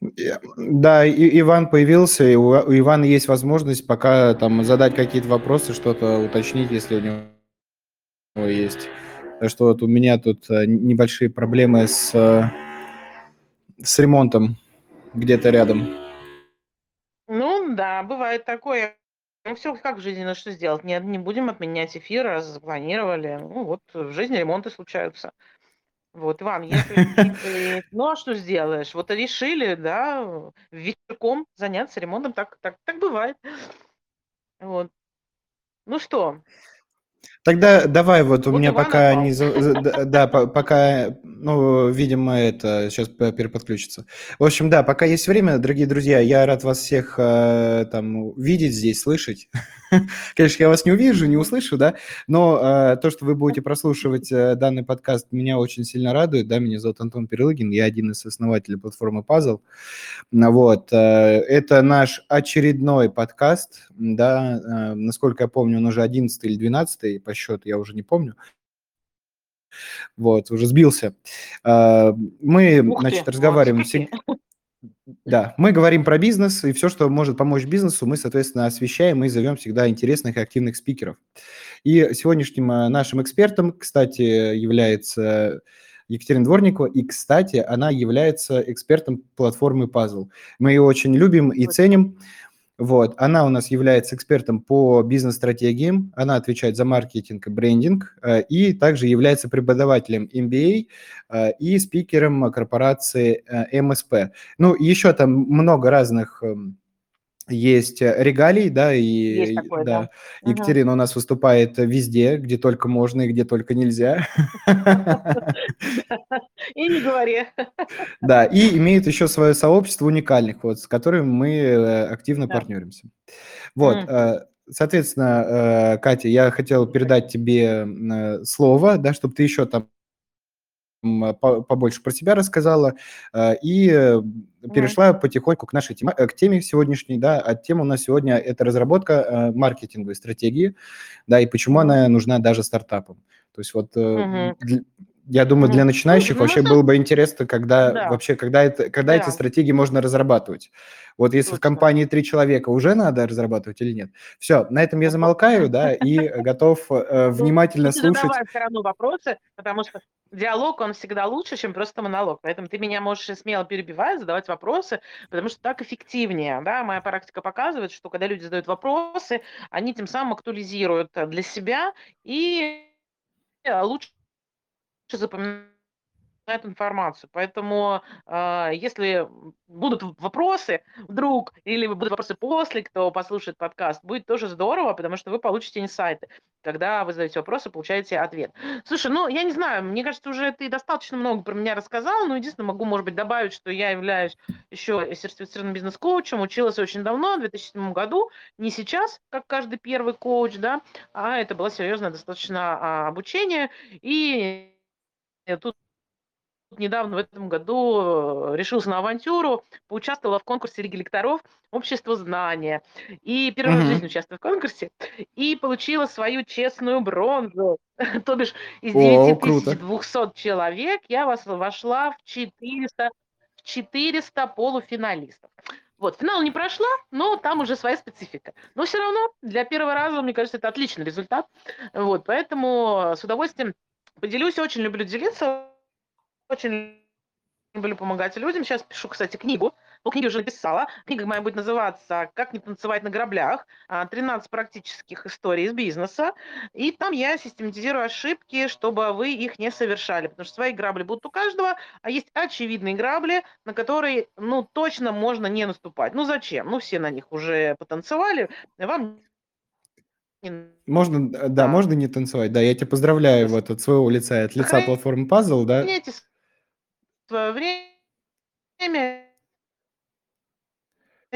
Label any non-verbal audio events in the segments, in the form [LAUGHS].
Да, и Иван появился, и у Ивана есть возможность пока там задать какие-то вопросы, что-то уточнить, если у него есть. Так что вот у меня тут э, небольшие проблемы с, э, с ремонтом где-то рядом. Ну да, бывает такое. Ну все как в жизни, ну что сделать? Нет, не будем отменять эфир, раз запланировали. Ну вот в жизни ремонты случаются. Вот, Иван, если ну а что сделаешь? Вот решили, да, вечерком заняться ремонтом, так, так, так бывает. Вот. Ну что, Тогда давай вот у вот меня пока не... Да, пока, ну, видимо, это сейчас переподключится. В общем, да, пока есть время, дорогие друзья, я рад вас всех э, там видеть здесь, слышать. [LAUGHS] Конечно, я вас не увижу, не услышу, да, но э, то, что вы будете прослушивать э, данный подкаст, меня очень сильно радует, да, меня зовут Антон Перелыгин, я один из основателей платформы Puzzle, вот, это наш очередной подкаст, да, насколько я помню, он уже 11 или 12 по счету, я уже не помню, вот, уже сбился. Э, мы, Ух значит, ты, разговариваем... Всег... Да, мы говорим про бизнес, и все, что может помочь бизнесу, мы, соответственно, освещаем и зовем всегда интересных и активных спикеров. И сегодняшним э, нашим экспертом, кстати, является Екатерина Дворникова, и, кстати, она является экспертом платформы Puzzle. Мы ее очень любим и ценим. Вот, она у нас является экспертом по бизнес-стратегиям, она отвечает за маркетинг и брендинг, э, и также является преподавателем MBA э, и спикером корпорации э, МСП. Ну, еще там много разных эм, есть регалий, да, и есть такое, да, да. Екатерина угу. у нас выступает везде, где только можно и где только нельзя. [LAUGHS] И не говори. [LAUGHS] Да, и имеет еще свое сообщество уникальных, вот, с которым мы э, активно да. партнеримся. Вот, mm. соответственно, э, Катя, я хотел передать тебе слово, да, чтобы ты еще там побольше про себя рассказала и перешла mm. потихоньку к нашей теме, к теме сегодняшней, да, а тема у нас сегодня это разработка маркетинговой стратегии, да, и почему она нужна даже стартапам. То есть вот mm-hmm я думаю, для начинающих ну, вообще было бы интересно, когда да. вообще, когда, это, когда да. эти стратегии можно разрабатывать. Вот если Точно. в компании три человека, уже надо разрабатывать или нет? Все, на этом я замолкаю, да, и готов э, ну, внимательно слушать. Задавай все равно вопросы, потому что диалог, он всегда лучше, чем просто монолог. Поэтому ты меня можешь смело перебивать, задавать вопросы, потому что так эффективнее, да. Моя практика показывает, что когда люди задают вопросы, они тем самым актуализируют для себя и лучше запоминать информацию. Поэтому, э, если будут вопросы вдруг, или будут вопросы после, кто послушает подкаст, будет тоже здорово, потому что вы получите инсайты. Когда вы задаете вопросы, получаете ответ. Слушай, ну, я не знаю, мне кажется, уже ты достаточно много про меня рассказал, но единственное, могу, может быть, добавить, что я являюсь еще сертифицированным бизнес-коучем, училась очень давно, в 2007 году, не сейчас, как каждый первый коуч, да, а это было серьезное достаточно а, обучение, и тут недавно в этом году э, решился на авантюру, поучаствовала в конкурсе Лиги лекторов «Общество знания». И первый раз в жизни участвовала в конкурсе. И получила свою честную бронзу. [LAUGHS] То бишь из О, 9200 человек я вас вошла в 400, в 400 полуфиналистов. Вот, финал не прошла, но там уже своя специфика. Но все равно для первого раза, мне кажется, это отличный результат. Вот, поэтому с удовольствием поделюсь, очень люблю делиться очень люблю помогать людям. Сейчас пишу, кстати, книгу. По книге уже написала. Книга моя будет называться «Как не танцевать на граблях». 13 а, практических историй из бизнеса. И там я систематизирую ошибки, чтобы вы их не совершали. Потому что свои грабли будут у каждого, а есть очевидные грабли, на которые, ну, точно можно не наступать. Ну, зачем? Ну, все на них уже потанцевали. Вам можно, да, да, можно не танцевать. Да, я тебя поздравляю вот от своего лица, от лица платформы Puzzle, да твое время,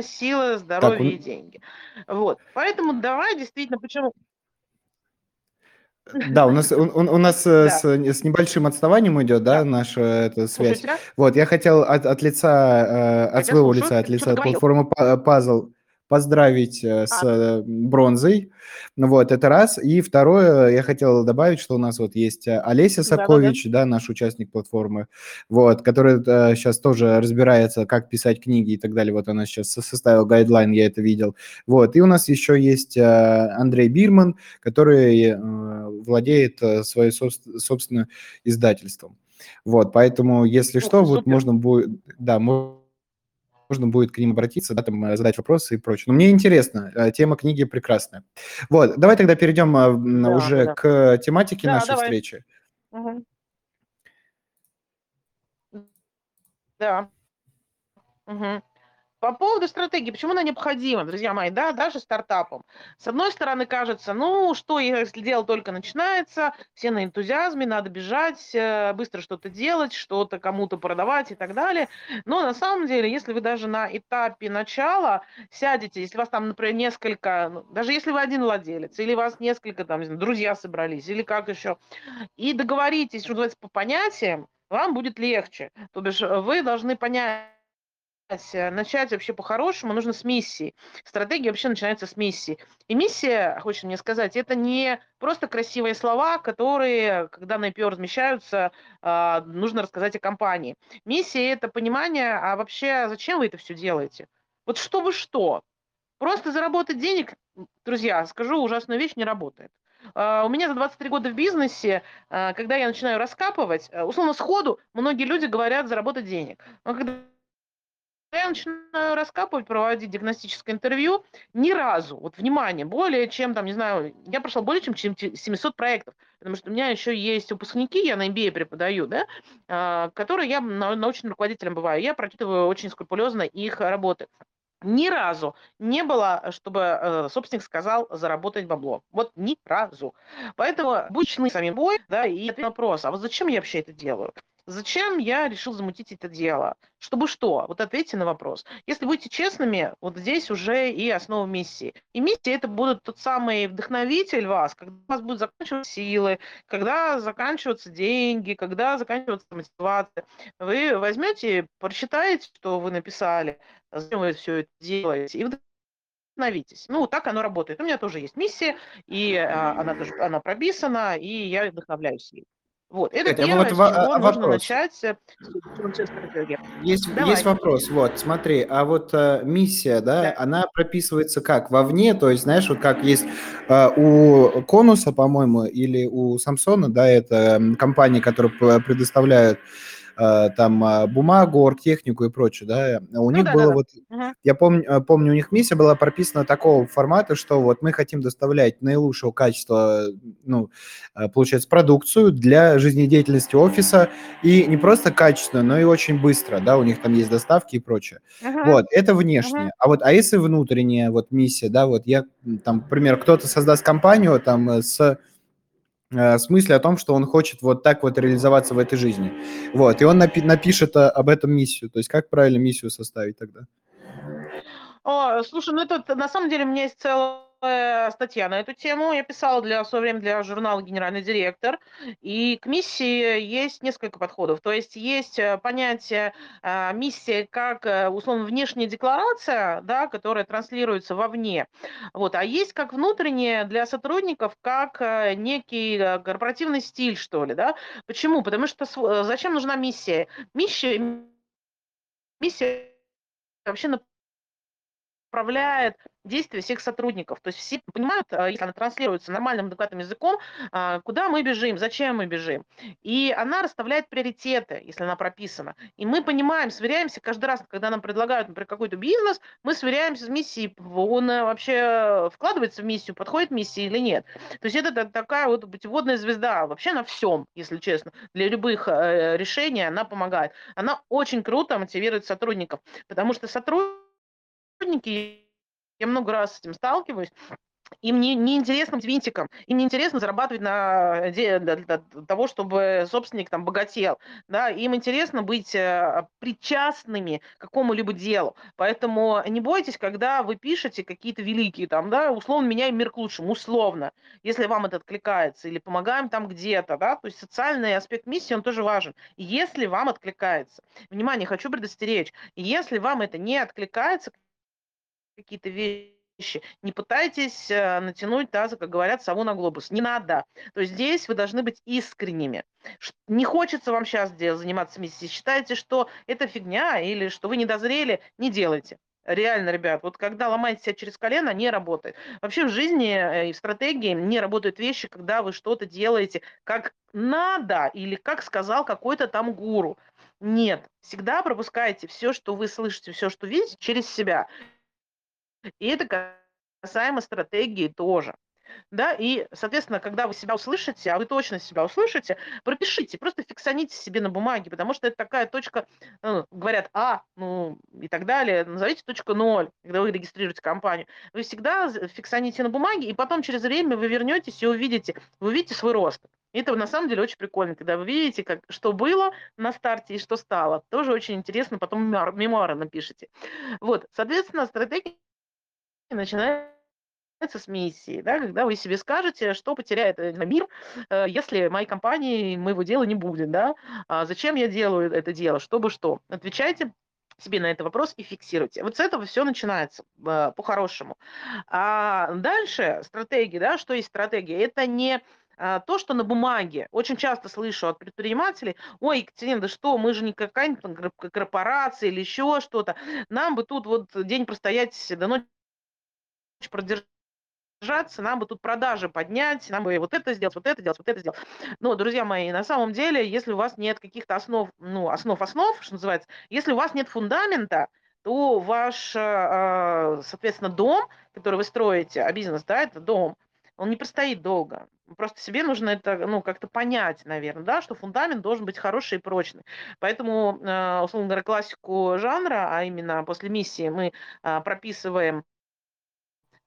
сила, здоровье так, и деньги. Вот. Поэтому давай действительно, почему... Да, у нас у, у нас э, да. с, с небольшим отставанием идет, да, да. наша эта связь. Слушайте, вот, я хотел от, от лица, э, от своего слушаю. лица, от лица платформы Puzzle, поздравить э, с А. э, бронзой. Ну вот, это раз. И второе, я хотел добавить, что у нас вот есть э, Олеся Да-да-да. Сокович, да, наш участник платформы, вот, которая сейчас тоже разбирается, как писать книги и так далее. Вот она сейчас составила гайдлайн, я это видел. Вот, и у нас еще есть Андрей Бирман, который владеет своим собствен- собственным издательством. Вот, поэтому, если Ух, что, вот супер. можно будет, да, мо- можно будет к ним обратиться, да, там, э, задать вопросы и прочее. Но мне интересно, э, тема книги прекрасная. Вот, давай тогда перейдем э, Да, уже да. к тематике Да, нашей давай. встречи. Мгм. Да. Мгм. По поводу стратегии, почему она необходима, друзья мои, да, даже стартапам. С одной стороны, кажется, ну, что если дело только начинается, все на энтузиазме, надо бежать, э, быстро что-то делать, что-то кому-то продавать и так далее. Но на самом деле, если вы даже на этапе начала сядете, если вас там, например, несколько, ну, даже если вы один владелец, или вас несколько, там, не знаю, друзья собрались, или как еще, и договоритесь, что называется, по понятиям, вам будет легче. То бишь э, вы должны понять, начать вообще по-хорошему нужно с миссии. Стратегия вообще начинается с миссии. И миссия, хочется мне сказать, это не просто красивые слова, которые, когда на IPO размещаются, а, нужно рассказать о компании. Миссия– это понимание, а вообще зачем вы это все делаете? Вот чтобы что? Просто заработать денег, друзья, скажу ужасную вещь, не работает. А, У меня за 23 года в бизнесе, а, когда я начинаю раскапывать, э, условно сходу, многие люди говорят заработать денег. Но когда я начинаю раскапывать, проводить диагностическое интервью, ни разу, вот внимание, более чем, там, не знаю, я прошла более чем чем- 700 проектов, потому что у меня еще есть выпускники, я на MBA преподаю, да, а, которые я на- научным руководителем бываю, я прочитываю очень скрупулезно их работы. Ни разу не было, чтобы э, собственник сказал заработать бабло. Вот ни разу. Поэтому будь честны с самим собой, да, и вопрос, а вот зачем я вообще это делаю? Зачем я решил замутить это дело? Чтобы что? Вот ответьте на вопрос. Если будете честными, вот здесь уже и основа миссии. И миссия это будет тот самый вдохновитель вас, когда у вас будут заканчиваться силы, когда заканчиваются деньги, когда заканчивается мотивация. Вы возьмете, прочитаете, что вы написали, зачем вы все это делаете, и вдохновитесь. Ну, так оно работает. У меня тоже есть миссия, и а, она она прописана, и я вдохновляюсь ей. Вот, это Катя, а первое, вот с чего а нужно вопрос. начать э. Есть, Давай. есть вопрос, вот, смотри, а вот э, миссия, да, Да. она прописывается как? Вовне, то есть, знаешь, вот как есть э, у Конуса, по-моему, или у Самсона, да, это компании, которые предоставляют там э, бумагу, оргтехнику и прочее, да, у них да, было да, да. вот, Мгм. я помню, э, помню, у них миссия была прописана такого формата, что вот мы хотим доставлять наилучшего качества, ну, э, получается, продукцию для жизнедеятельности офиса, и не просто качественно, но и очень быстро, да, у них там есть доставки и прочее. Мгм. Вот, это внешнее. Мгм. А вот, а если внутренняя вот миссия, да, вот я, там, например, кто-то создаст компанию там э, с э, с мыслью о том, что он хочет вот так вот реализоваться в этой жизни. Вот, и он напи- напишет а, об этом миссию. То есть как правильно миссию составить тогда? О, слушай, ну это на самом деле у меня есть целая статья на эту тему. Я писала для в свое время для журнала «Генеральный директор». И к миссии есть несколько подходов. То есть есть э, понятие а, миссии как, э, условно, внешняя декларация, да, которая транслируется вовне. Вот. А есть как внутренняя для сотрудников, как э, некий э, корпоративный стиль, что ли. Да? Почему? Потому что э, зачем нужна миссия? Миссия, миссия вообще направляет действия всех сотрудников. То есть все понимают, а, если она транслируется нормальным адекватным языком, а, куда мы бежим, зачем мы бежим. И она расставляет приоритеты, если она прописана. И мы понимаем, сверяемся каждый раз, когда нам предлагают, например, какой-то бизнес, мы сверяемся с миссией, он э, вообще вкладывается в миссию, подходит миссии или нет. То есть это та- такая вот путеводная звезда вообще на всем, если честно. Для любых э, решений она помогает. Она очень круто мотивирует сотрудников, потому что сотрудники, я много раз с этим сталкиваюсь, им не, не интересно быть винтиком, им не интересно зарабатывать на того, чтобы собственник там богател, да, им интересно быть э, причастными к какому-либо делу, поэтому не бойтесь, когда вы пишете какие-то великие там, да, условно меняем мир к лучшему, условно, если вам это откликается, или помогаем там где-то, да, то есть социальный аспект миссии, он тоже важен, если вам откликается. Внимание, хочу предостеречь, если вам это не откликается, какие-то вещи, не пытайтесь э, натянуть, да, как говорят, сову на глобус. Не надо. То есть здесь вы должны быть искренними. Не хочется вам сейчас заниматься миссией, считаете, что это фигня или что вы не дозрели, не делайте. Реально, ребят, вот когда ломаете себя через колено, не работает. Вообще в жизни э, и в стратегии не работают вещи, когда вы что-то делаете как надо или как сказал какой-то там гуру. Нет, всегда пропускайте все, что вы слышите, все, что видите, через себя. И это касаемо стратегии тоже. Да, и, соответственно, когда вы себя услышите, а вы точно себя услышите, пропишите, просто фиксаните себе на бумаге, потому что это такая точка, ну, говорят, а, ну, и так далее, назовите точку ноль, когда вы регистрируете компанию. Вы всегда фиксаните на бумаге, и потом через время вы вернетесь и увидите, вы увидите свой рост. И это на самом деле очень прикольно, когда вы видите, как, что было на старте и что стало. Тоже очень интересно, потом мемуары напишите. Вот, соответственно, стратегия начинается с миссии, да, когда вы себе скажете, что потеряет э, мир, э, если моей компании моего дела не будет, да, а зачем я делаю это дело, чтобы что. Отвечайте себе на этот вопрос и фиксируйте. Вот с этого все начинается э, по-хорошему. А дальше стратегия, да, что есть стратегия? Это не то, что на бумаге. Очень часто слышу от предпринимателей, ой, Екатерина, да что, мы же не какая-нибудь корпорация или еще что-то. Нам бы тут вот день простоять до ночи продержаться, нам бы тут продажи поднять, нам бы вот это сделать, вот это сделать, вот это сделать. Но, друзья мои, на самом деле, если у вас нет каких-то основ, ну, основ-основ, что называется, если у вас нет фундамента, то ваш, а, соответственно, дом, который вы строите, а бизнес, да, это дом, он не простоит долго. Просто себе нужно это, ну, как-то понять, наверное, да, что фундамент должен быть хороший и прочный. Поэтому, а, условно говоря, классику жанра, а именно после миссии мы а, прописываем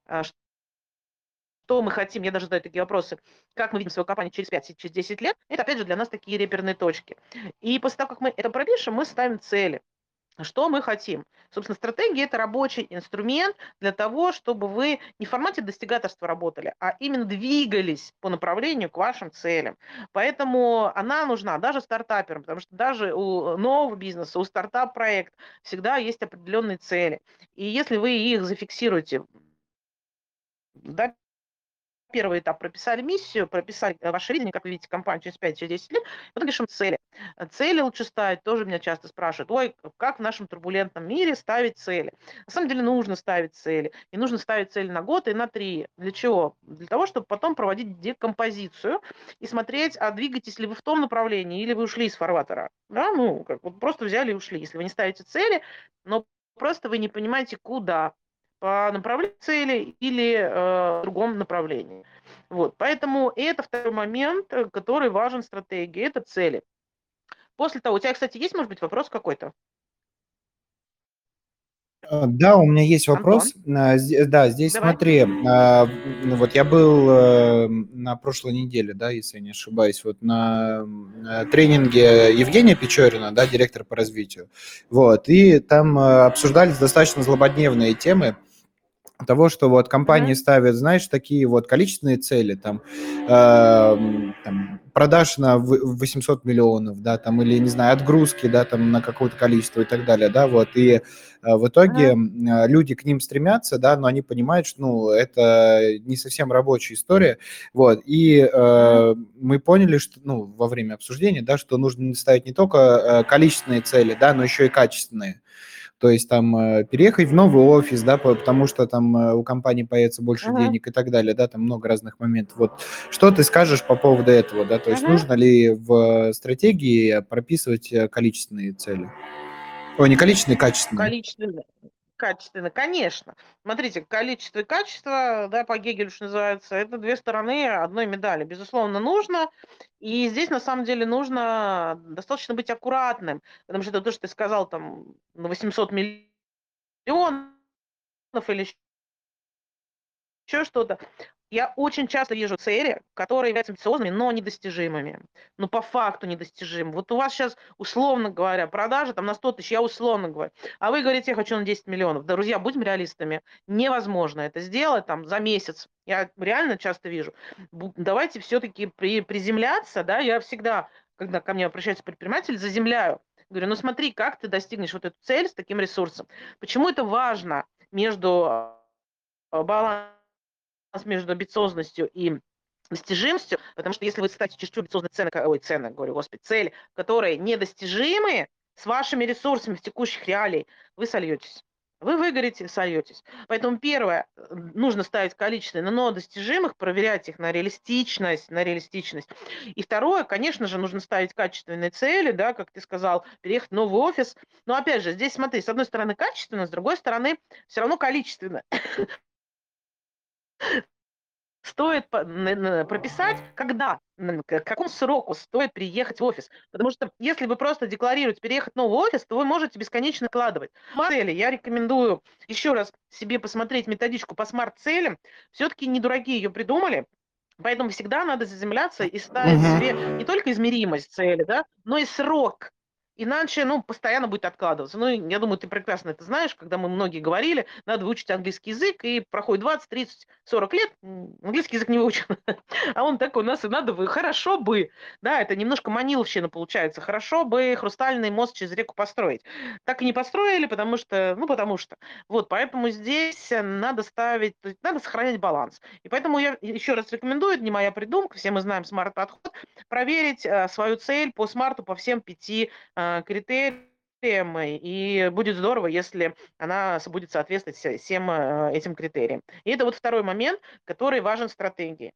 что мы хотим, я даже задаю такие вопросы, как мы видим свою компанию через 5, через 10 лет, это опять же для нас такие реперные точки. И после того, как мы это пропишем, мы ставим цели. Что мы хотим? Собственно, стратегия – это рабочий инструмент для того, чтобы вы не в формате достигаторства работали, а именно двигались по направлению к вашим целям. Поэтому она нужна даже стартаперам, потому что даже у нового бизнеса, у стартап-проекта всегда есть определенные цели. И если вы их зафиксируете да, первый этап прописали миссию, прописали э, ваше видение, как вы видите компанию через 5-10 через лет, потом пишем цели. Цели лучше ставить, тоже меня часто спрашивают, ой, как в нашем турбулентном мире ставить цели? На самом деле нужно ставить цели. И нужно ставить цели на год и на три. Для чего? Для того, чтобы потом проводить декомпозицию и смотреть, а двигаетесь ли вы в том направлении или вы ушли из фарватера. Да, ну, как вот просто взяли и ушли. Если вы не ставите цели, но просто вы не понимаете, куда по направлению цели или э, другом направлении. Вот, поэтому это второй момент, э, который важен в стратегии, это цели. После того, у тебя, кстати, есть, может быть, вопрос какой-то? Э, да, у меня есть вопрос. Антон? А, да, здесь Давай. смотри, а, вот я был э, на прошлой неделе, да, если я не ошибаюсь, вот на тренинге Евгения Печорина, да, директор по развитию, вот, и там обсуждались достаточно злободневные темы, того, что вот компании mm-hmm. ставят, знаешь, такие вот количественные цели, там, э, там продаж на 800 миллионов, да, там, или, не знаю, отгрузки, да, там, на какое-то количество и так далее, да, вот, и э, в итоге mm-hmm. люди к ним стремятся, да, но они понимают, что, ну, это не совсем рабочая история, вот, и э, mm-hmm. мы поняли, что, ну, во время обсуждения, да, что нужно ставить не только э, количественные цели, да, но еще и качественные, то есть там э, переехать в новый офис, да, потому что там э, у компании появится больше uh-huh. денег и так далее, да, там много разных моментов. Вот что ты скажешь по поводу этого, да, то есть uh-huh. нужно ли в стратегии прописывать э, количественные цели? Ой, не количественные, качественные. Количественные. Качественно, конечно. Смотрите, количество и качество, да, по Гегелю, что называется, это две стороны одной медали. Безусловно, нужно. И здесь, на самом деле, нужно достаточно быть аккуратным, потому что это то, что ты сказал, там, на 800 миллионов или еще что-то. Я очень часто вижу цели, которые являются амбициозными, но недостижимыми. Ну, по факту недостижимы. Вот у вас сейчас, условно говоря, продажи там на 100 тысяч, я условно говорю, а вы говорите, я хочу на 10 миллионов. Друзья, будем реалистами. Невозможно это сделать там за месяц. Я реально часто вижу. Давайте все-таки при, приземляться, да, я всегда, когда ко мне обращается предприниматель, заземляю. Говорю, ну смотри, как ты достигнешь вот эту цель с таким ресурсом. Почему это важно? между баланс между амбициозностью и достижимостью, потому что если вы ставите чересчур амбициозные цены, ой, цены, говорю, господи, цели, которые недостижимы с вашими ресурсами в текущих реалиях, вы сольетесь. Вы выгорите, сольетесь. Поэтому первое, нужно ставить количественные, но достижимых, проверять их на реалистичность, на реалистичность. И второе, конечно же, нужно ставить качественные цели, да, как ты сказал, переехать в новый офис. Но опять же, здесь смотри, с одной стороны качественно, с другой стороны все равно количественно стоит прописать, когда, к какому сроку стоит приехать в офис. Потому что если вы просто декларируете переехать в новый офис, то вы можете бесконечно вкладывать. Цели. Я рекомендую еще раз себе посмотреть методичку по смарт-целям. Все-таки недорогие ее придумали. Поэтому всегда надо заземляться и ставить угу. себе не только измеримость цели, да, но и срок Иначе, ну, постоянно будет откладываться. Ну, я думаю, ты прекрасно это знаешь, когда мы многие говорили, надо выучить английский язык, и проходит 20, 30, 40 лет, английский язык не выучен. [LAUGHS] А он такой, у нас и надо бы, хорошо бы, да, это немножко маниловщина получается, хорошо бы хрустальный мост через реку построить. Так и не построили, потому что, ну, потому что. Вот, поэтому здесь надо ставить, надо сохранять баланс. И поэтому я еще раз рекомендую, это не моя придумка, все мы знаем смарт-подход, проверить э, свою цель по смарту по всем пяти Э, критериям, и будет здорово, если она будет соответствовать всем э, этим критериям. И это вот второй момент, который важен в стратегии.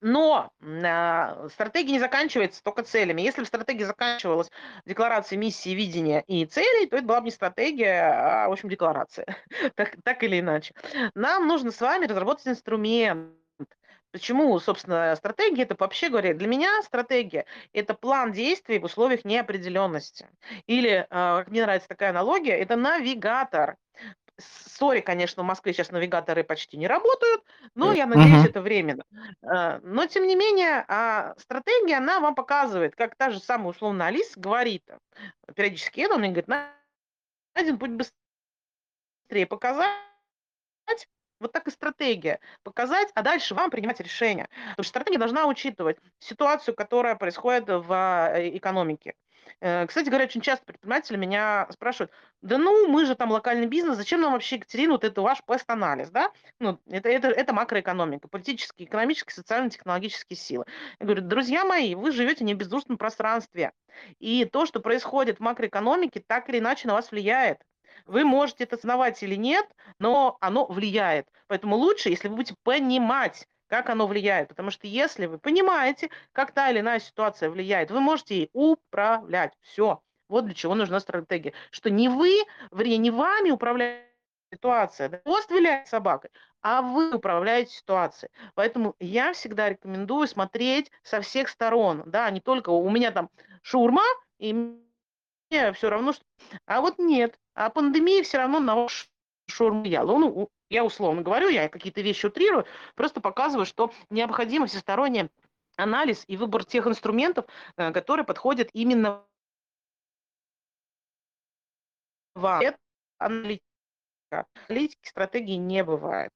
Но э, стратегия не заканчивается только целями. Если бы стратегия заканчивалась декларацией миссии, видения и целей, то это была бы не стратегия, а, в общем, декларация. [LAUGHS] так, так или иначе. Нам нужно с вами разработать инструмент, Почему, собственно, стратегия это вообще говоря, для меня стратегия это план действий в условиях неопределенности. Или, а, как мне нравится такая аналогия, это навигатор. Сори, конечно, в Москве сейчас навигаторы почти не работают, но я надеюсь, uh-huh. это временно. А, но, тем не менее, а, стратегия, она вам показывает, как та же самая условно Алиса говорит, периодически он мне говорит, один путь быстрее показать, вот так и стратегия. Показать, а дальше вам принимать решения. Потому что стратегия должна учитывать ситуацию, которая происходит в э, экономике. Э, кстати говоря, очень часто предприниматели меня спрашивают, да ну, мы же там локальный бизнес, зачем нам вообще, Екатерина, вот это ваш пост-анализ, да? Ну, это, это, это макроэкономика, политические, экономические, социально-технологические силы. Я говорю, друзья мои, вы живете не в бездушном пространстве. И то, что происходит в макроэкономике, так или иначе на вас влияет. Вы можете это знавать или нет, но оно влияет. Поэтому лучше, если вы будете понимать, как оно влияет. Потому что если вы понимаете, как та или иная ситуация влияет, вы можете ей управлять. Все. Вот для чего нужна стратегия. Что не вы, вернее, не вами управляет ситуация, да, хвост виляет собакой, а вы управляете ситуацией. Поэтому я всегда рекомендую смотреть со всех сторон, да, не только у меня там шаурма, и мне все равно, что... А вот нет, а пандемия все равно на ваш шаурму яла. Ну, я условно говорю, я какие-то вещи утрирую, просто показываю, что необходимо всесторонний анализ и выбор тех инструментов, э, которые подходят именно вам. Это аналитика. Аналитики стратегии не бывает.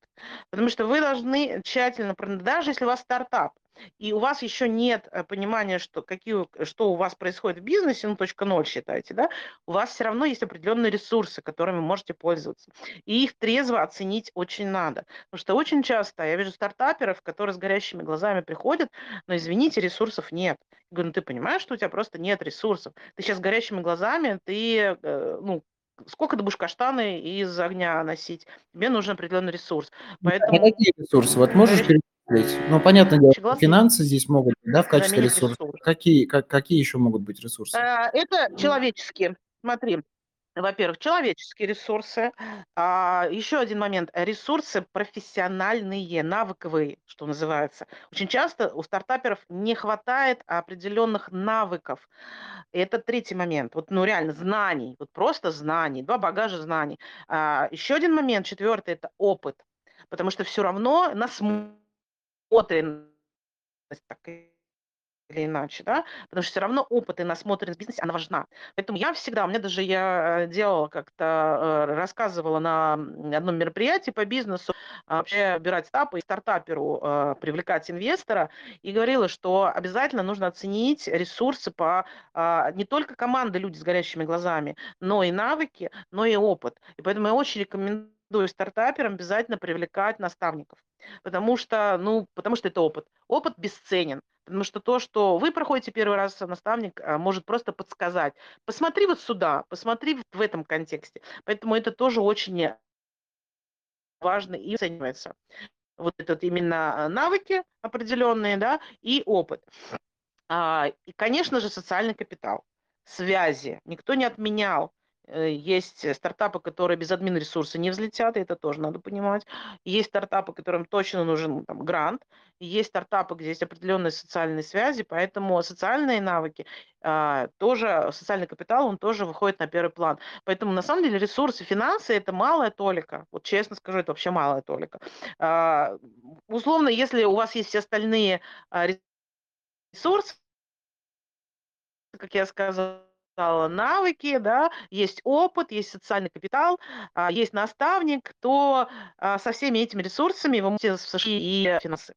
Потому что вы должны тщательно, даже если у вас стартап, и у вас еще нет э, понимания, что, какие, что у вас происходит в бизнесе, ну, точка ноль считаете, да, у вас все равно есть определенные ресурсы, которыми можете пользоваться. И их трезво оценить очень надо. Потому что очень часто я вижу стартаперов, которые с горящими глазами приходят, но, извините, ресурсов нет. Я говорю, ну, ты понимаешь, что у тебя просто нет ресурсов. Ты сейчас с горящими глазами, ты, э, ну, сколько ты будешь каштаны из огня носить? Тебе нужен определенный ресурс. Поэтому... А какие ресурсы? Вот можешь ну, понятно дело, финансы здесь могут быть, да, в качестве ресурсов. Какие, как, какие еще могут быть ресурсы? А, это человеческие. Смотри, во-первых, человеческие ресурсы. А, еще один момент. Ресурсы профессиональные, навыковые, что называется. Очень часто у стартаперов не хватает определенных навыков. это третий момент. Вот, ну, реально, знаний. Вот просто знаний. Два багажа знаний. А, еще один момент, четвертый, это опыт. Потому что все равно нас насмотренность так или иначе, да, потому что все равно опыт и насмотренность в бизнесе, она важна. Поэтому я всегда, у меня даже я э, делала как-то, э, рассказывала на одном мероприятии по бизнесу, а, вообще убирать стапы и стартаперу э, привлекать инвестора, и говорила, что обязательно нужно оценить ресурсы по а, не только команды люди с горящими глазами, но и навыки, но и опыт. И поэтому я очень рекомендую рекомендую стартаперам обязательно привлекать наставников, потому что, ну, потому что это опыт. Опыт бесценен, потому что то, что вы проходите первый раз, наставник а, может просто подсказать. Посмотри вот сюда, посмотри в этом контексте. Поэтому это тоже очень важно и оценивается. Вот этот именно навыки определенные, да, и опыт. А, и, конечно же, социальный капитал, связи. Никто не отменял есть э, стартапы, которые без админ-ресурса не взлетят, и это тоже надо понимать. Есть стартапы, которым точно нужен там, грант. Есть стартапы, где есть определенные социальные связи, поэтому социальные навыки а, тоже, социальный капитал, он тоже выходит на первый план. Поэтому на самом деле ресурсы, финансы – это малая толика. Вот честно скажу, это вообще малая толика. А, условно, если у вас есть все остальные а, ресурсы, как я сказала, навыки, да, есть опыт, есть социальный капитал, а, есть наставник, то а, со всеми этими ресурсами вы можете и финансы.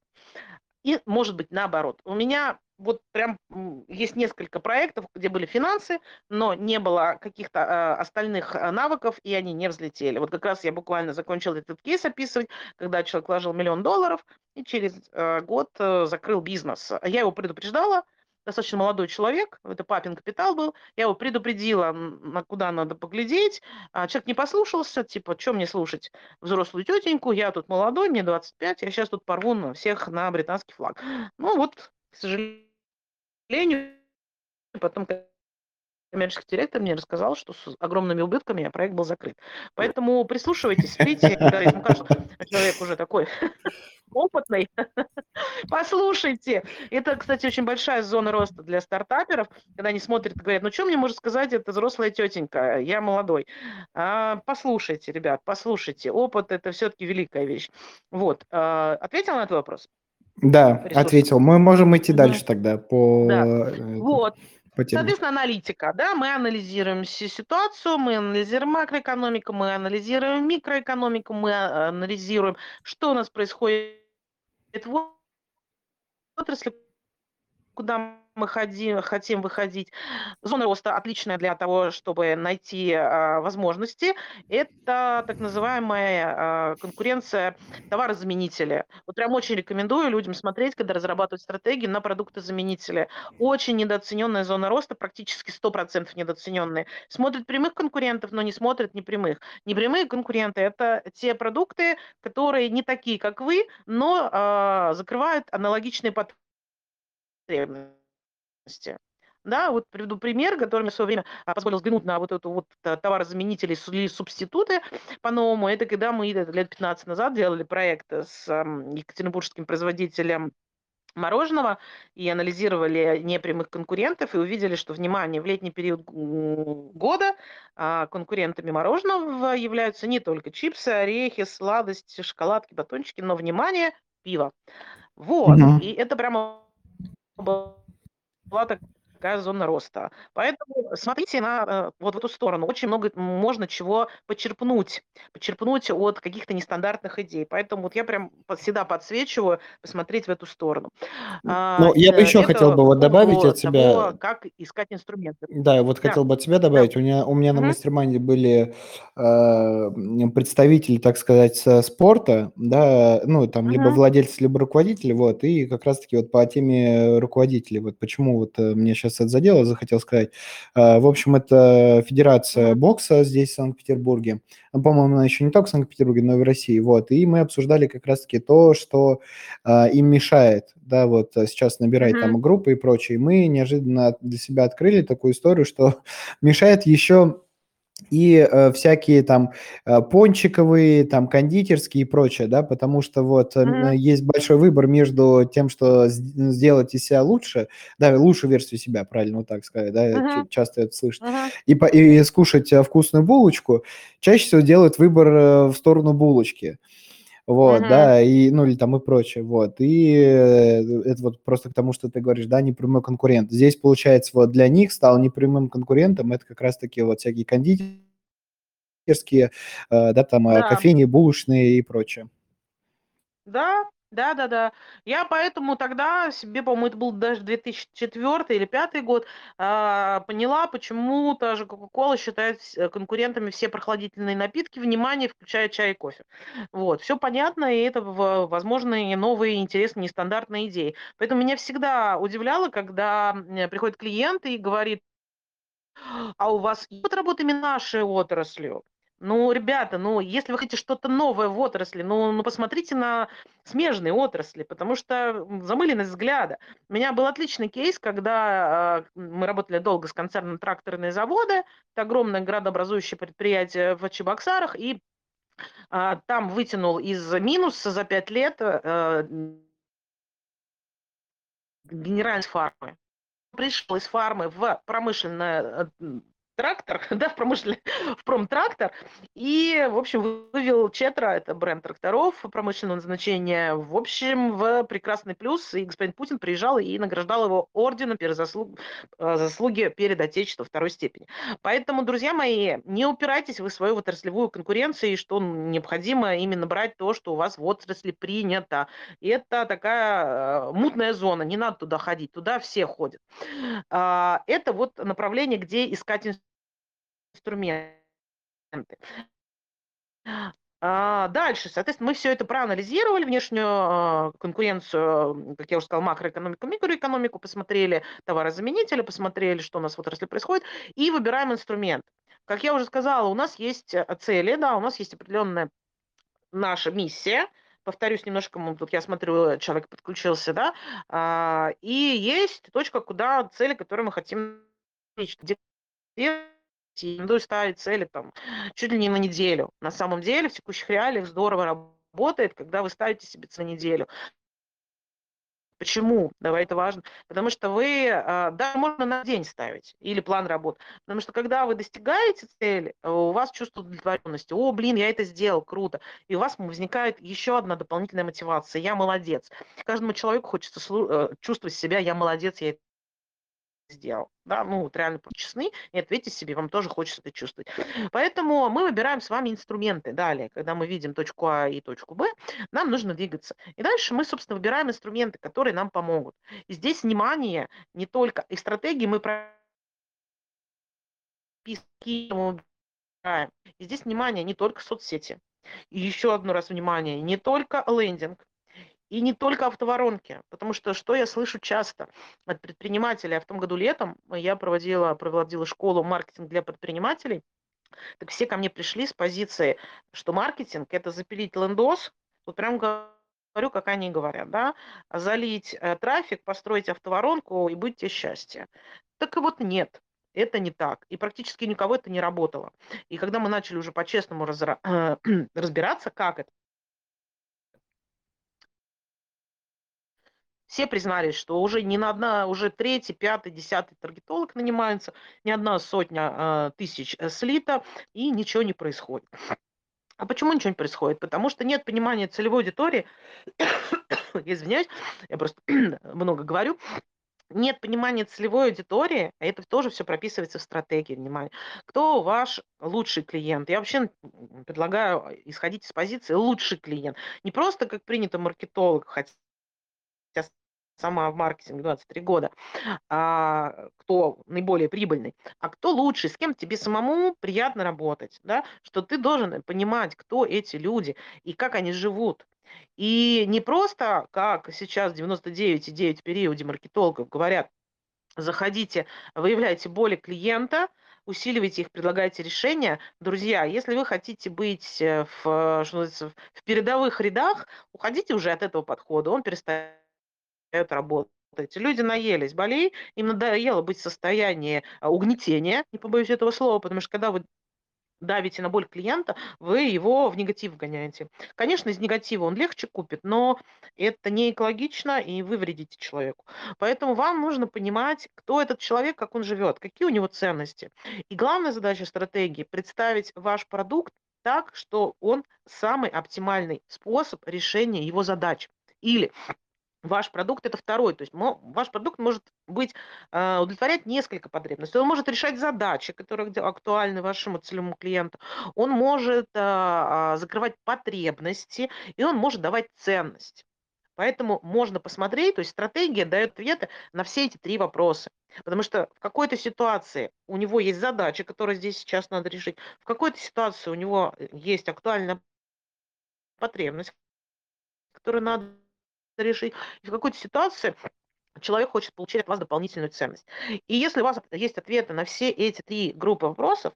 И, может быть, наоборот. У меня вот прям есть несколько проектов, где были финансы, но не было каких-то э, остальных навыков, и они не взлетели. Вот как раз я буквально закончил этот кейс описывать, когда человек вложил миллион долларов и через э, год э, закрыл бизнес. Я его предупреждала, достаточно молодой человек, это папин капитал был, я его предупредила, на куда надо поглядеть, а человек не послушался, типа, что мне слушать взрослую тетеньку, я тут молодой, мне 25, я сейчас тут порву на всех на британский флаг. Ну вот, к сожалению, потом коммерческий директор мне рассказал, что с огромными убытками проект был закрыт. Поэтому прислушивайтесь, когда кажется, человек уже такой [LAUGHS] опытный, [LAUGHS] послушайте. Это, кстати, очень большая зона роста для стартаперов, когда они смотрят и говорят, ну что мне может сказать эта взрослая тетенька, я молодой. А, послушайте, ребят, послушайте. Опыт – это все-таки великая вещь. Вот. А, ответил на этот вопрос? Да, ответил. Мы можем идти дальше тогда по... Да. Э, вот. Соответственно, аналитика. Да, мы анализируем ситуацию, мы анализируем макроэкономику, мы анализируем микроэкономику, мы а, анализируем, что у нас происходит в отрасли, куда мы ходим, хотим выходить. Зона роста отличная для того, чтобы найти а, возможности. Это так называемая а, конкуренция товарозаменителя. Вот прям очень рекомендую людям смотреть, когда разрабатывают стратегии на продукты-заменители. Очень недооцененная зона роста, практически 100% недооцененные. Смотрят прямых конкурентов, но не смотрят непрямых. Непрямые конкуренты – это те продукты, которые не такие, как вы, но а, закрывают аналогичные потребности потребности. Да, вот приведу пример, который мне в свое время а, позволил взглянуть на вот эту вот товарозаменители или субституты по-новому. Это когда мы лет 15 назад делали проект с екатеринбургским производителем мороженого и анализировали непрямых конкурентов и увидели, что, внимание, в летний период года а, конкурентами мороженого являются не только чипсы, орехи, сладости, шоколадки, батончики, но, внимание, пиво. Вот, угу. и это прямо была такая зона роста. Поэтому смотрите на э, вот в эту сторону. Очень много можно чего почерпнуть, почерпнуть от каких-то нестандартных идей. Поэтому вот я прям всегда подсвечиваю посмотреть в эту сторону. А, ну, я бы еще Это хотел бы вот добавить от себя. Того, как искать инструменты. Да, вот да. хотел бы от себя добавить. Да. У меня, у меня угу. на мастер были э, представители, так сказать, спорта, да, ну, там, угу. либо владельцы, либо руководители, вот, и как раз-таки вот по теме руководителей, вот почему вот э, мне сейчас это задело, захотел сказать. Э, в общем, это федерация бокса здесь, в Санкт-Петербурге. Ну, по-моему, она еще не только в Санкт-Петербурге, но и в России. Вот. И мы обсуждали как раз-таки то, что э, им мешает, да, вот сейчас набирать mm-hmm. там группы и прочее. Мы неожиданно для себя открыли такую историю, что [LAUGHS] мешает еще и э, всякие там э, пончиковые, там кондитерские и прочее, да, потому что вот mm-hmm. есть большой выбор между тем, что сделать из себя лучше, да, лучшую версию себя, правильно вот так сказать, да, mm-hmm. часто это слышно, mm-hmm. и, по, и скушать э, вкусную булочку, чаще всего делают выбор э, в сторону булочки. Вот, uh-huh. да, и, ну, или там и прочее, вот. И э, это вот просто к тому, что ты говоришь, да, непрямой конкурент. Здесь, получается, вот для них стал непрямым конкурентом, это как раз-таки вот всякие кондитерские, э, да, там, э, да. кофейни, булочные и прочее. Да, Да-да-да. Я поэтому тогда себе, по-моему, это был даже 2004 или 5 год, а, поняла, почему та же "Кока-кола" считает э, конкурентами все прохладительные напитки, внимание, включая чай и кофе. Вот, всё понятно, и это возможные новые, интересные, нестандартные идеи. Поэтому меня всегда удивляло, когда, приходит клиент и говорит а у вас работы именно нашей отраслью? Ну, ребята, ну, если вы хотите что-то новое в отрасли, ну ну, посмотрите на смежные отрасли, потому что, замыленность взгляда. У меня был отличный кейс, когда, а, мы работали долго с концерном "Тракторные заводы". Это огромное градообразующее предприятие в Чебоксарах, и, а, там вытянул из минуса за 5 лет, э, м генеральный фармы. Пришел из фармы в промышленное, э, трактор, [LAUGHS] да, в промышленный, в промтрактор и, в общем, вывел "Четра", это бренд тракторов промышленного назначения, в общем, в прекрасный плюс. И господин Путин приезжал и награждал его орденом "Per заслуг э, заслуги перед Отечеством" второй степени. Поэтому, друзья мои, не упирайтесь вы в свою отраслевую конкуренцию, и что необходимо именно брать то, что у вас в отрасли принято. И это такая, э, мутная зона, не надо туда ходить, туда все ходят. А, это вот направление, где искать инструменты. А, дальше, соответственно, мы всё это проанализировали, внешнюю, а, конкуренцию, как я уже сказала, макроэкономику, микроэкономику, посмотрели товарозаменители, посмотрели, что у нас в отрасли происходит, и выбираем инструмент. Как я уже сказала, у нас есть, э, цели, да, у нас есть определенная наша миссия. Повторюсь немножко, тут я смотрю, человек подключился, да. А, и есть точка, куда цели, которые мы хотим рекомендую ставить цели там чуть ли не на неделю. На самом деле в текущих реалиях здорово работает, когда вы ставите себе цель на неделю. Почему? Давай, это важно. Потому что вы, а, да, можно на день ставить или план работы. Потому что когда вы достигаете цели, у вас чувство удовлетворенности. О, блин, я это сделал, круто. И у вас возникает еще одна дополнительная мотивация. Я молодец. Каждому человеку хочется э, чувствовать себя: я молодец, я сделал. Да, ну вот реально честны и ответьте себе, вам тоже хочется это чувствовать. Поэтому мы выбираем с вами инструменты. Далее, когда мы видим точку А и точку Б, нам нужно двигаться. И дальше мы, собственно, выбираем инструменты, которые нам помогут. И здесь внимание не только и стратегии мы про И здесь внимание не только соцсети. И еще одно раз внимание, не только лендинг, и не только автоворонки, потому что, что я слышу часто от предпринимателей, а в том году летом я проводила, проводила школу "Маркетинг для предпринимателей", так все ко мне пришли с позиции, что маркетинг- это запилить лендос, вот прям говорю, как они говорят, да, залить, э, трафик, построить автоворонку и быть те счастье. Так и вот нет, это не так. И практически никого это не работало. И когда мы начали уже по-честному [CLEARS THROAT] разбираться, как это Все признались, что уже не на одна, уже третий, пятый, десятый таргетолог нанимается, не одна сотня, а, тысяч, э, слито, и ничего не происходит. А почему ничего не происходит? Потому что нет понимания целевой аудитории. [COUGHS] Извиняюсь, я просто [COUGHS] много говорю. Нет понимания целевой аудитории, а это тоже все прописывается в стратегии, внимание. Кто ваш лучший клиент? Я вообще, предлагаю исходить из позиции лучший клиент. Не просто, как принято, маркетолог, хотя сама в маркетинге 23 года, а, кто наиболее прибыльный, а кто лучший, с кем тебе самому приятно работать, да, что ты должен понимать, кто эти люди и как они живут. И не просто, как сейчас в 99,9 периоде маркетологов говорят, заходите, выявляйте боли клиента, усиливайте их, предлагайте решения. Друзья, если вы хотите быть э, в, что называется, в передовых рядах, уходите уже от этого подхода, он перестает работать. Люди наелись болей, им надоело быть в состоянии а, угнетения, не побоюсь этого слова, потому что когда вы давите на боль клиента, вы его в негатив гоняете. Конечно, из негатива он легче купит, но это не экологично, и вы вредите человеку. Поэтому вам нужно понимать, кто этот человек, как он живет, какие у него ценности. И главная задача стратегии– представить ваш продукт так, что он самый оптимальный способ решения его задач. Или Ваш продукт- это второй. То есть ваш продукт может быть, а, удовлетворять несколько потребностей. Он может решать задачи, которые актуальны вашему целевому клиенту. Он может, а, а, закрывать потребности, и он может давать ценность. Поэтому можно посмотреть, то есть стратегия дает ответы на все эти три вопроса. Потому что в какой-то ситуации у него есть задача, которую здесь сейчас надо решить, в какой-то ситуации у него э, есть актуальная потребность, которую надо решить, и в какой-то ситуации человек хочет получить от вас дополнительную ценность. И если у вас есть ответы на все эти три группы вопросов,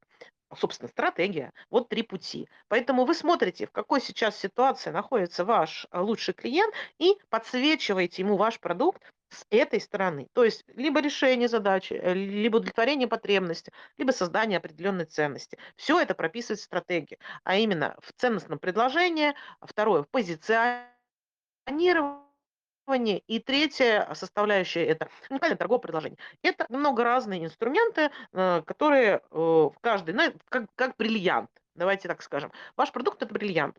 собственно, стратегия, вот три пути. Поэтому вы смотрите, в какой сейчас ситуации находится ваш э, лучший клиент и подсвечиваете ему ваш продукт с этой стороны. То есть либо решение задачи, э, либо удовлетворение потребности, либо создание определенной ценности. Все это прописывает стратегия, а именно в ценностном предложении, второе в позиционировании, и третья составляющая– это уникальное торговое предложение. Это много разные инструменты, э, которые э, в каждый, ну, как, как бриллиант, давайте так скажем. Ваш продукт– это бриллиант,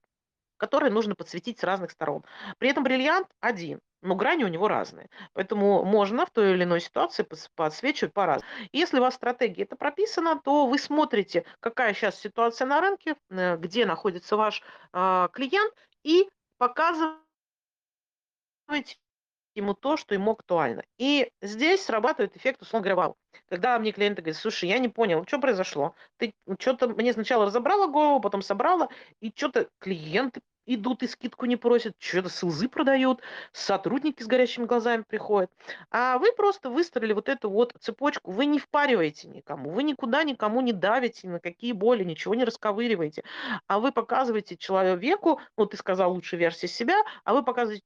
который нужно подсветить с разных сторон. При этом бриллиант один, но грани у него разные. Поэтому можно в той или иной ситуации подсвечивать по-разному. Если у вас стратегия это прописана, то вы смотрите, какая сейчас ситуация на рынке, э, где находится ваш клиент, и показываете ему то, что ему актуально. И здесь срабатывает эффект, условно говоря, вау. Когда мне клиенты говорят, слушай, я не понял, что произошло? Ты что-то мне сначала разобрала голову, потом собрала, и что-то клиенты идут и скидку не просят, что-то сылзы продают, сотрудники с горящими глазами приходят. А вы просто выстроили вот эту вот цепочку, вы не впариваете никому, вы никуда никому не давите, на какие боли, ничего не расковыриваете, а вы показываете человеку, ну ты сказал лучшую версию себя, а вы показываете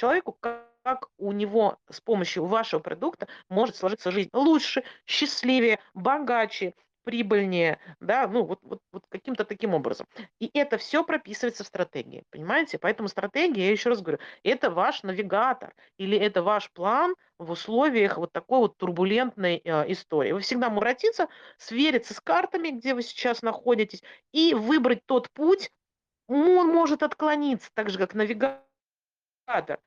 человеку, как у него с помощью вашего продукта может сложиться жизнь лучше, счастливее, богаче, прибыльнее, да, ну вот, вот, вот каким-то таким образом. И это все прописывается в стратегии, понимаете? Поэтому стратегия, я еще раз говорю, это ваш навигатор или это ваш план в условиях вот такой вот турбулентной э, истории. Вы всегда можете обратиться, свериться с картами, где вы сейчас находитесь, и выбрать тот путь, он может отклониться, так же как навигатор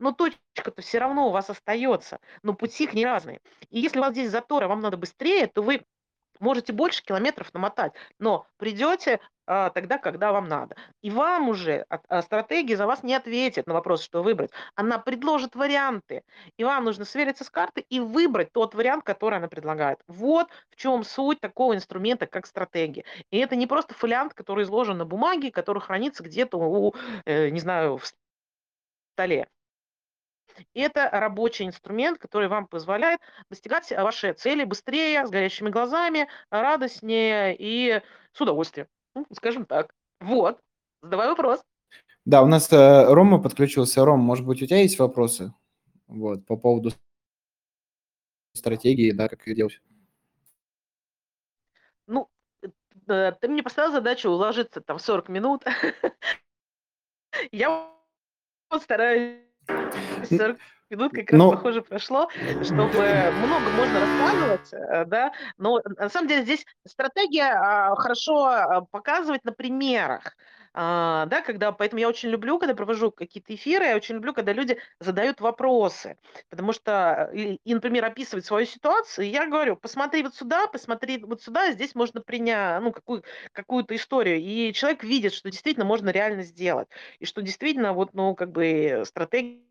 но точка-то все равно у вас остается, но пути к ней разные. И если у вас здесь затор, а вам надо быстрее, то вы можете больше километров намотать, но придете а, тогда, когда вам надо. И вам уже от, а, стратегия за вас не ответит на вопрос, что выбрать. Она предложит варианты. И вам нужно свериться с картой и выбрать тот вариант, который она предлагает. Вот в чем суть такого инструмента, как стратегия. И это не просто фолиант, который изложен на бумаге, который хранится где-то у, э, не знаю, в столе. Это рабочий инструмент, который вам позволяет достигать вашей цели быстрее, с горящими глазами, радостнее и с удовольствием. Ну, скажем так. Вот. Задавай вопрос. Да, у нас э, Рома подключился. Ром, может быть, у тебя есть вопросы вот, по поводу стратегии, да, как это делать? Ну, э, ты мне поставил задачу уложиться там в 40 минут. [LAUGHS] Я стараюсь 40 минут как раз, Но... похоже, прошло, чтобы много можно рассказывать, э, да, но на самом деле здесь стратегия а, хорошо а, показывать на примерах, а, да, когда, поэтому я очень люблю, когда провожу какие-то эфиры, я очень люблю, когда люди задают вопросы, потому что, и, и например, описывать свою ситуацию, и я говорю, посмотри вот сюда, посмотри вот сюда, здесь можно принять, ну, какую, какую-то историю, и человек видит, что действительно можно реально сделать, и что действительно вот, ну, как бы стратегия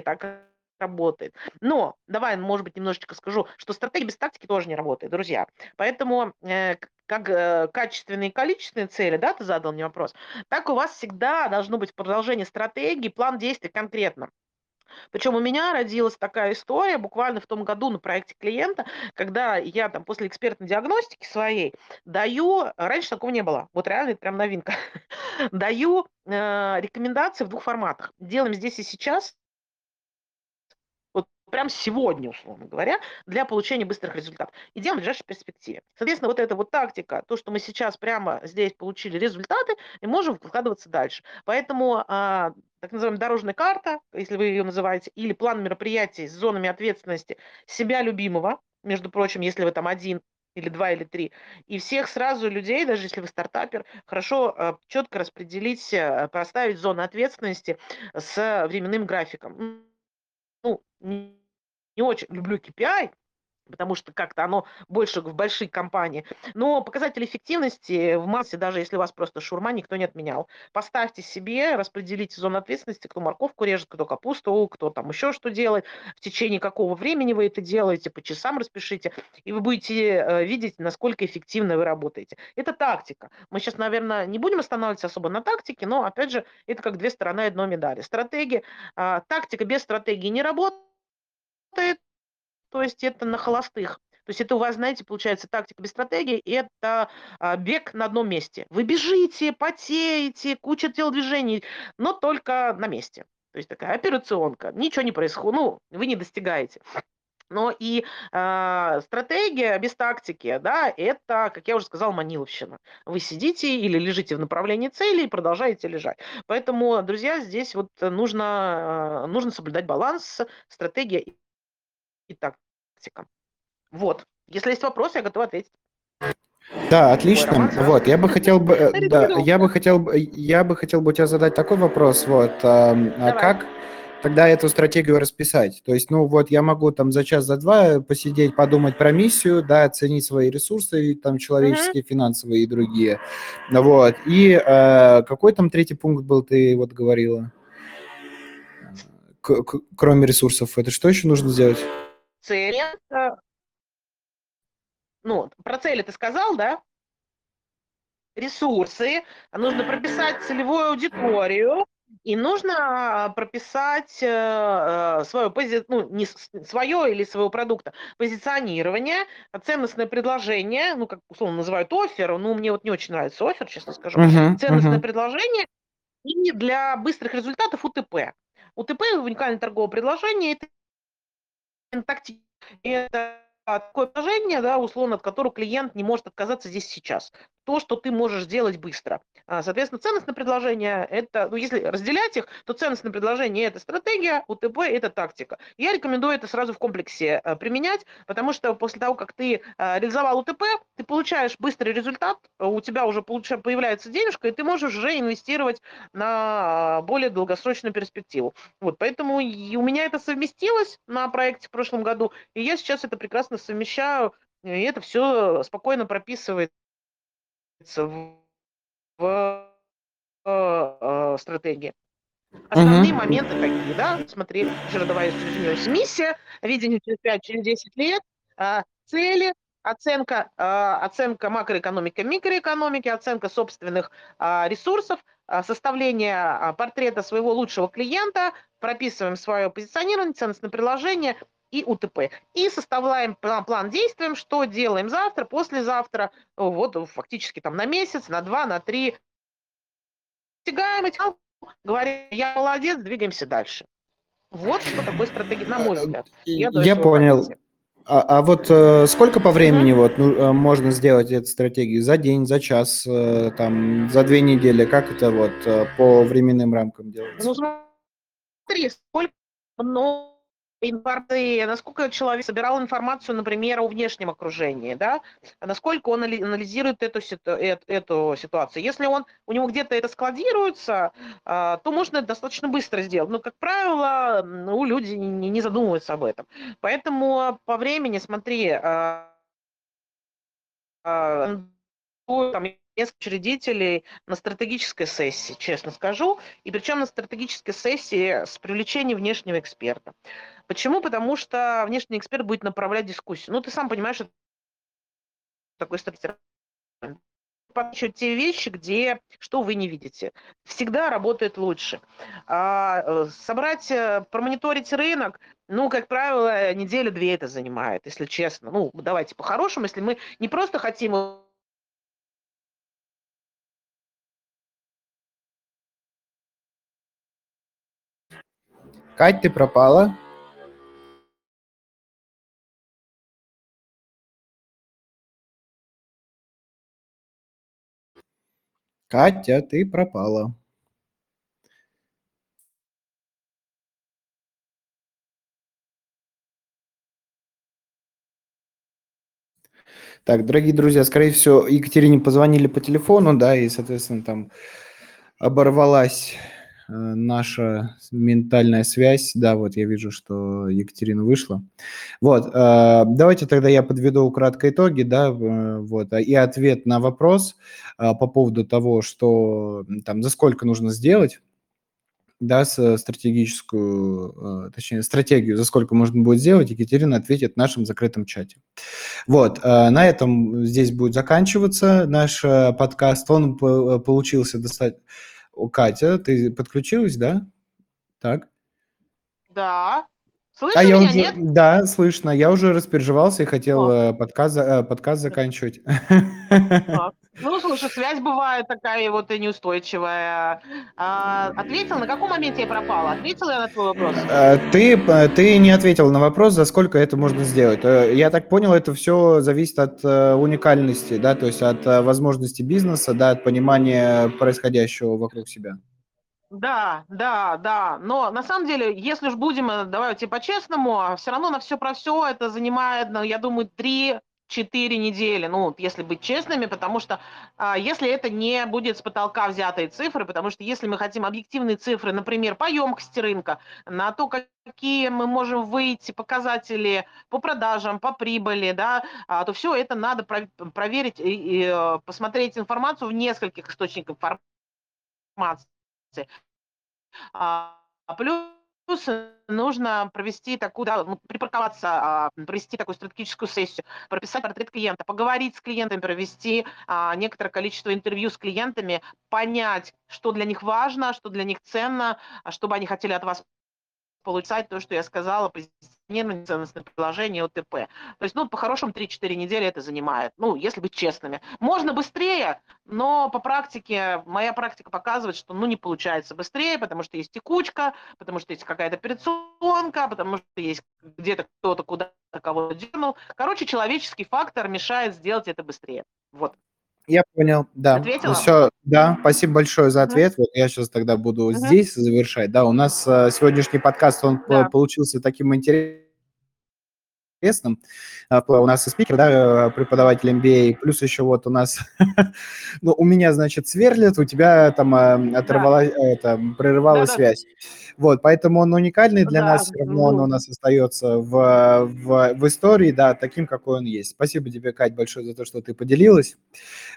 так работает. Но давай, может быть, немножечко скажу, что стратегия без тактики тоже не работает, друзья. Поэтому э, как э, качественные и количественные цели, да, ты задал мне вопрос, так у вас всегда должно быть продолжение стратегии, план действий конкретно. Причем у меня родилась такая история буквально в том году на проекте клиента, когда я там после экспертной диагностики своей даю, раньше такого не было, вот реально это прям новинка, [LAUGHS] даю э, рекомендации в двух форматах. Делаем здесь и сейчас, прям сегодня, условно говоря, для получения быстрых результатов. И делаем в ближайшей перспективе. Соответственно, вот эта вот тактика, то, что мы сейчас прямо здесь получили результаты, и можем вкладываться дальше. Поэтому а, так называемая дорожная карта, если вы ее называете, или план мероприятий с зонами ответственности себя любимого, между прочим, если вы там один или два, или три, и всех сразу людей, даже если вы стартапер, хорошо а, четко распределить, а, поставить зоны ответственности с временным графиком. Ну, не очень люблю KPI, потому что как-то оно больше в большие компании. Но показатель эффективности в массе, даже если у вас просто шурма, никто не отменял. Поставьте себе, распределите зону ответственности, кто морковку режет, кто капусту, кто там еще что делает, в течение какого времени вы это делаете, по часам распишите, и вы будете э, видеть, насколько эффективно вы работаете. Это тактика. Мы сейчас, наверное, не будем останавливаться особо на тактике, но, опять же, это как две стороны одной медали. Стратегия, а, тактика без стратегии не работает, то есть это на холостых. То есть это у вас, знаете, получается тактика без стратегии, это а, бег на одном месте. Вы бежите, потеете, куча телодвижений, но только на месте. То есть такая операционка, ничего не происходит, ну, вы не достигаете. Но и э, стратегия без тактики, да, это, как я уже сказал, маниловщина. Вы сидите или лежите в направлении цели и продолжаете лежать. Поэтому, друзья, здесь вот нужно, нужно соблюдать баланс, стратегия и тактика. Вот. Если есть вопросы, я готова ответить. Да, отлично. вот, я бы хотел бы, э, да, я бы хотел бы, я бы хотел бы у тебя задать такой вопрос, вот, а, а как тогда эту стратегию расписать? То есть, ну, вот я могу там за час, за два посидеть, подумать про миссию, да, оценить свои ресурсы, там, человеческие, mm-hmm. финансовые и другие, вот. И э, какой там третий пункт был, ты вот говорила? К- к- кроме ресурсов, это что еще нужно сделать? Цель. Ну, про цели ты сказал, да? Ресурсы. Нужно прописать целевую аудиторию. И нужно прописать э, э свое, пози... ну, не свое или своего продукта позиционирование, ценностное предложение, ну, как условно называют офер, ну, мне вот не очень нравится офер, честно скажу, uh-huh, ценностное uh-huh. предложение и для быстрых результатов УТП. УТП, уникальное торговое предложение, это тактики. Это такое положение, да, условно, от которого клиент не может отказаться здесь сейчас. То, что ты можешь сделать быстро. А, соответственно, ценностное предложение – это, ну, если разделять их, то ценностное предложение – это стратегия, УТП – это тактика. Я рекомендую это сразу в комплексе а, применять, потому что после того, как ты а, реализовал УТП, ты получаешь быстрый результат, у тебя уже появляется денежка, и ты можешь уже инвестировать на более долгосрочную перспективу. Вот, поэтому у меня это совместилось на проекте в прошлом году, и я сейчас это прекрасно совмещаю, и это все спокойно прописывается в, в э, стратегии. Основные uh-huh. моменты какие, да? Смотри, еще давай извиняюсь. Миссия, видение через 5, через 10 лет, э, цели, оценка, э, оценка макроэкономики, микроэкономики, оценка собственных ресурсов, составление портрета своего лучшего клиента, прописываем свое позиционирование, ценностное приложение, и УТП. И составляем план, план действий, что делаем завтра, послезавтра, вот фактически там на месяц, на два, на три. Достигаем этих, говорим, я молодец, двигаемся дальше. Вот что такое стратегия, на мой взгляд. Я, я понял. А, а вот э, сколько по времени mm-hmm. вот ну, э, можно сделать эту стратегию? За день, за час, э, там, за две недели? Как это вот э, по временным рамкам делается? Ну, смотри, сколько много информации, насколько человек собирал информацию, например, о внешнем окружении, да, насколько он анализирует эту, эту ситуацию. Если он, у него где-то это складируется, а, то можно это достаточно быстро сделать. Но, как правило, ну, люди не, не задумываются об этом. Поэтому по времени, смотри, а, а, там, несколько учредителей на стратегической сессии, честно скажу, и причем на стратегической сессии с привлечением внешнего эксперта. Почему? Потому что внешний эксперт будет направлять дискуссию. Ну, ты сам понимаешь, что такой стратегия еще те вещи, где что вы не видите. Всегда работает лучше. А, э, собрать, э, промониторить рынок, ну, как правило, неделю-две это занимает, если честно. Ну, давайте по-хорошему, если мы не просто хотим Кать, ты пропала? Катя, ты пропала. Так, дорогие друзья, скорее всего, Екатерине позвонили по телефону, да, и, соответственно, там оборвалась наша ментальная связь. Да, вот я вижу, что Екатерина вышла. Вот, э, давайте тогда я подведу кратко итоги, да, вот, а, и ответ на вопрос по поводу того, что там за сколько нужно сделать, да, стратегическую, точнее, стратегию, за сколько можно будет сделать, Екатерина ответит в нашем закрытом чате. Вот, на этом здесь будет заканчиваться наш подкаст. Он получился достаточно Катя, ты подключилась, да? Так. Да. Слышно а я меня, уже, нет? Да, слышно. Я уже распереживался и хотел О. Э, подкаст, э, подкаст заканчивать. Ну, слушай, связь бывает такая вот и неустойчивая. А, ответил, на каком моменте я пропала? Ответила я на твой вопрос? А, ты, ты не ответил на вопрос, за сколько это можно сделать. Я так понял, это все зависит от уникальности, да, то есть от возможности бизнеса, да, от понимания происходящего вокруг себя. Да, да, да. Но на самом деле, если уж будем, э, давайте по-честному, все равно на все про все это занимает, ну, я думаю, три четыре недели, ну, если быть честными, потому что а, если это не будет с потолка взятые цифры, потому что если мы хотим объективные цифры, например, по емкости рынка, на то, какие мы можем выйти показатели по продажам, по прибыли, да, а, то все это надо про- проверить и, и э, посмотреть информацию в нескольких источниках информации. А, плюс нужно провести такую, да, припарковаться, а, провести такую стратегическую сессию, прописать портрет клиента, поговорить с клиентами, провести а, некоторое количество интервью с клиентами, понять, что для них важно, что для них ценно, чтобы они хотели от вас получать то, что я сказала, позиционирование, ценностное предложение, ОТП. То есть, ну, по-хорошему, 3-4 недели это занимает, ну, если быть честными. Можно быстрее, но по практике, моя практика показывает, что, ну, не получается быстрее, потому что есть текучка, потому что есть какая-то операционка, потому что есть где-то кто-то куда-то кого-то дернул. Короче, человеческий фактор мешает сделать это быстрее. Вот. Я понял, да. Ответила? Все, да, спасибо большое за ответ. Вот я сейчас тогда буду угу. здесь завершать. Да, у нас э, сегодняшний подкаст, он да. получился таким интересным интересным. А, у нас и спикер, да, преподаватель MBA, плюс еще вот у нас, [LAUGHS] ну, у меня, значит, сверлит, у тебя там а, оторвала, да. это, прерывала да, связь. Вот, поэтому он уникальный для да, нас, все равно он у нас остается в, в, в истории, да, таким, какой он есть. Спасибо тебе, Кать, большое за то, что ты поделилась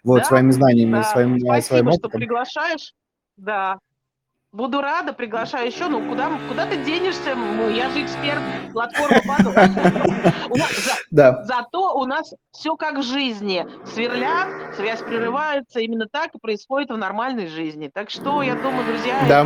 вот да, своими знаниями, да. своим, э, Спасибо, своим опытом. что приглашаешь. Да, Буду рада, приглашаю еще. Ну, куда, куда ты денешься? Ну, я же эксперт платформы да. Зато у нас все как в жизни. Сверлят, связь прерывается. Именно так и происходит в нормальной жизни. Так что, я думаю, друзья, да.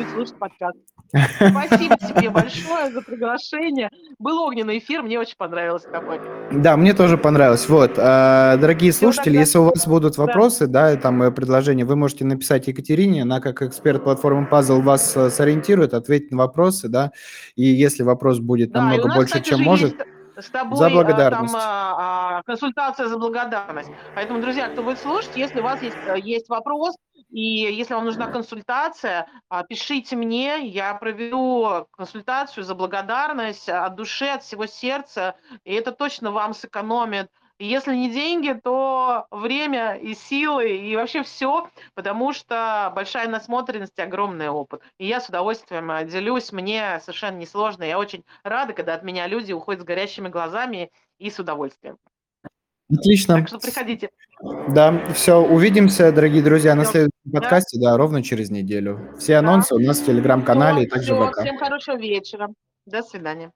Будет слушать подкаст. [LAUGHS] Спасибо тебе большое за приглашение. Был огненный эфир, мне очень понравилось тобой. Да, мне тоже понравилось. Вот, а, дорогие слушатели, если у вас будут вопросы, да, там э, предложения, вы можете написать Екатерине, она как эксперт платформы Puzzle вас э, сориентирует, ответит на вопросы, да, и если вопрос будет намного больше, чем может с тобой за благодарность. там а, консультация за благодарность. Поэтому, друзья, кто будет слушать, если у вас есть, э, есть вопрос, и если вам нужна консультация, а, пишите мне, я проведу консультацию за благодарность от души, от всего сердца, и это точно вам сэкономит если не деньги, то время и силы, и вообще все, потому что большая насмотренность и огромный опыт. И я с удовольствием э, делюсь, мне совершенно несложно. Я очень рада, когда от меня люди уходят с горящими глазами и с удовольствием. Отлично. Так что приходите. Да, все, увидимся, дорогие друзья, на следующем подкасте, да, ровно через неделю. Все анонсы у нас в телеграм-канале и также в ВК. Всем хорошего вечера. До свидания.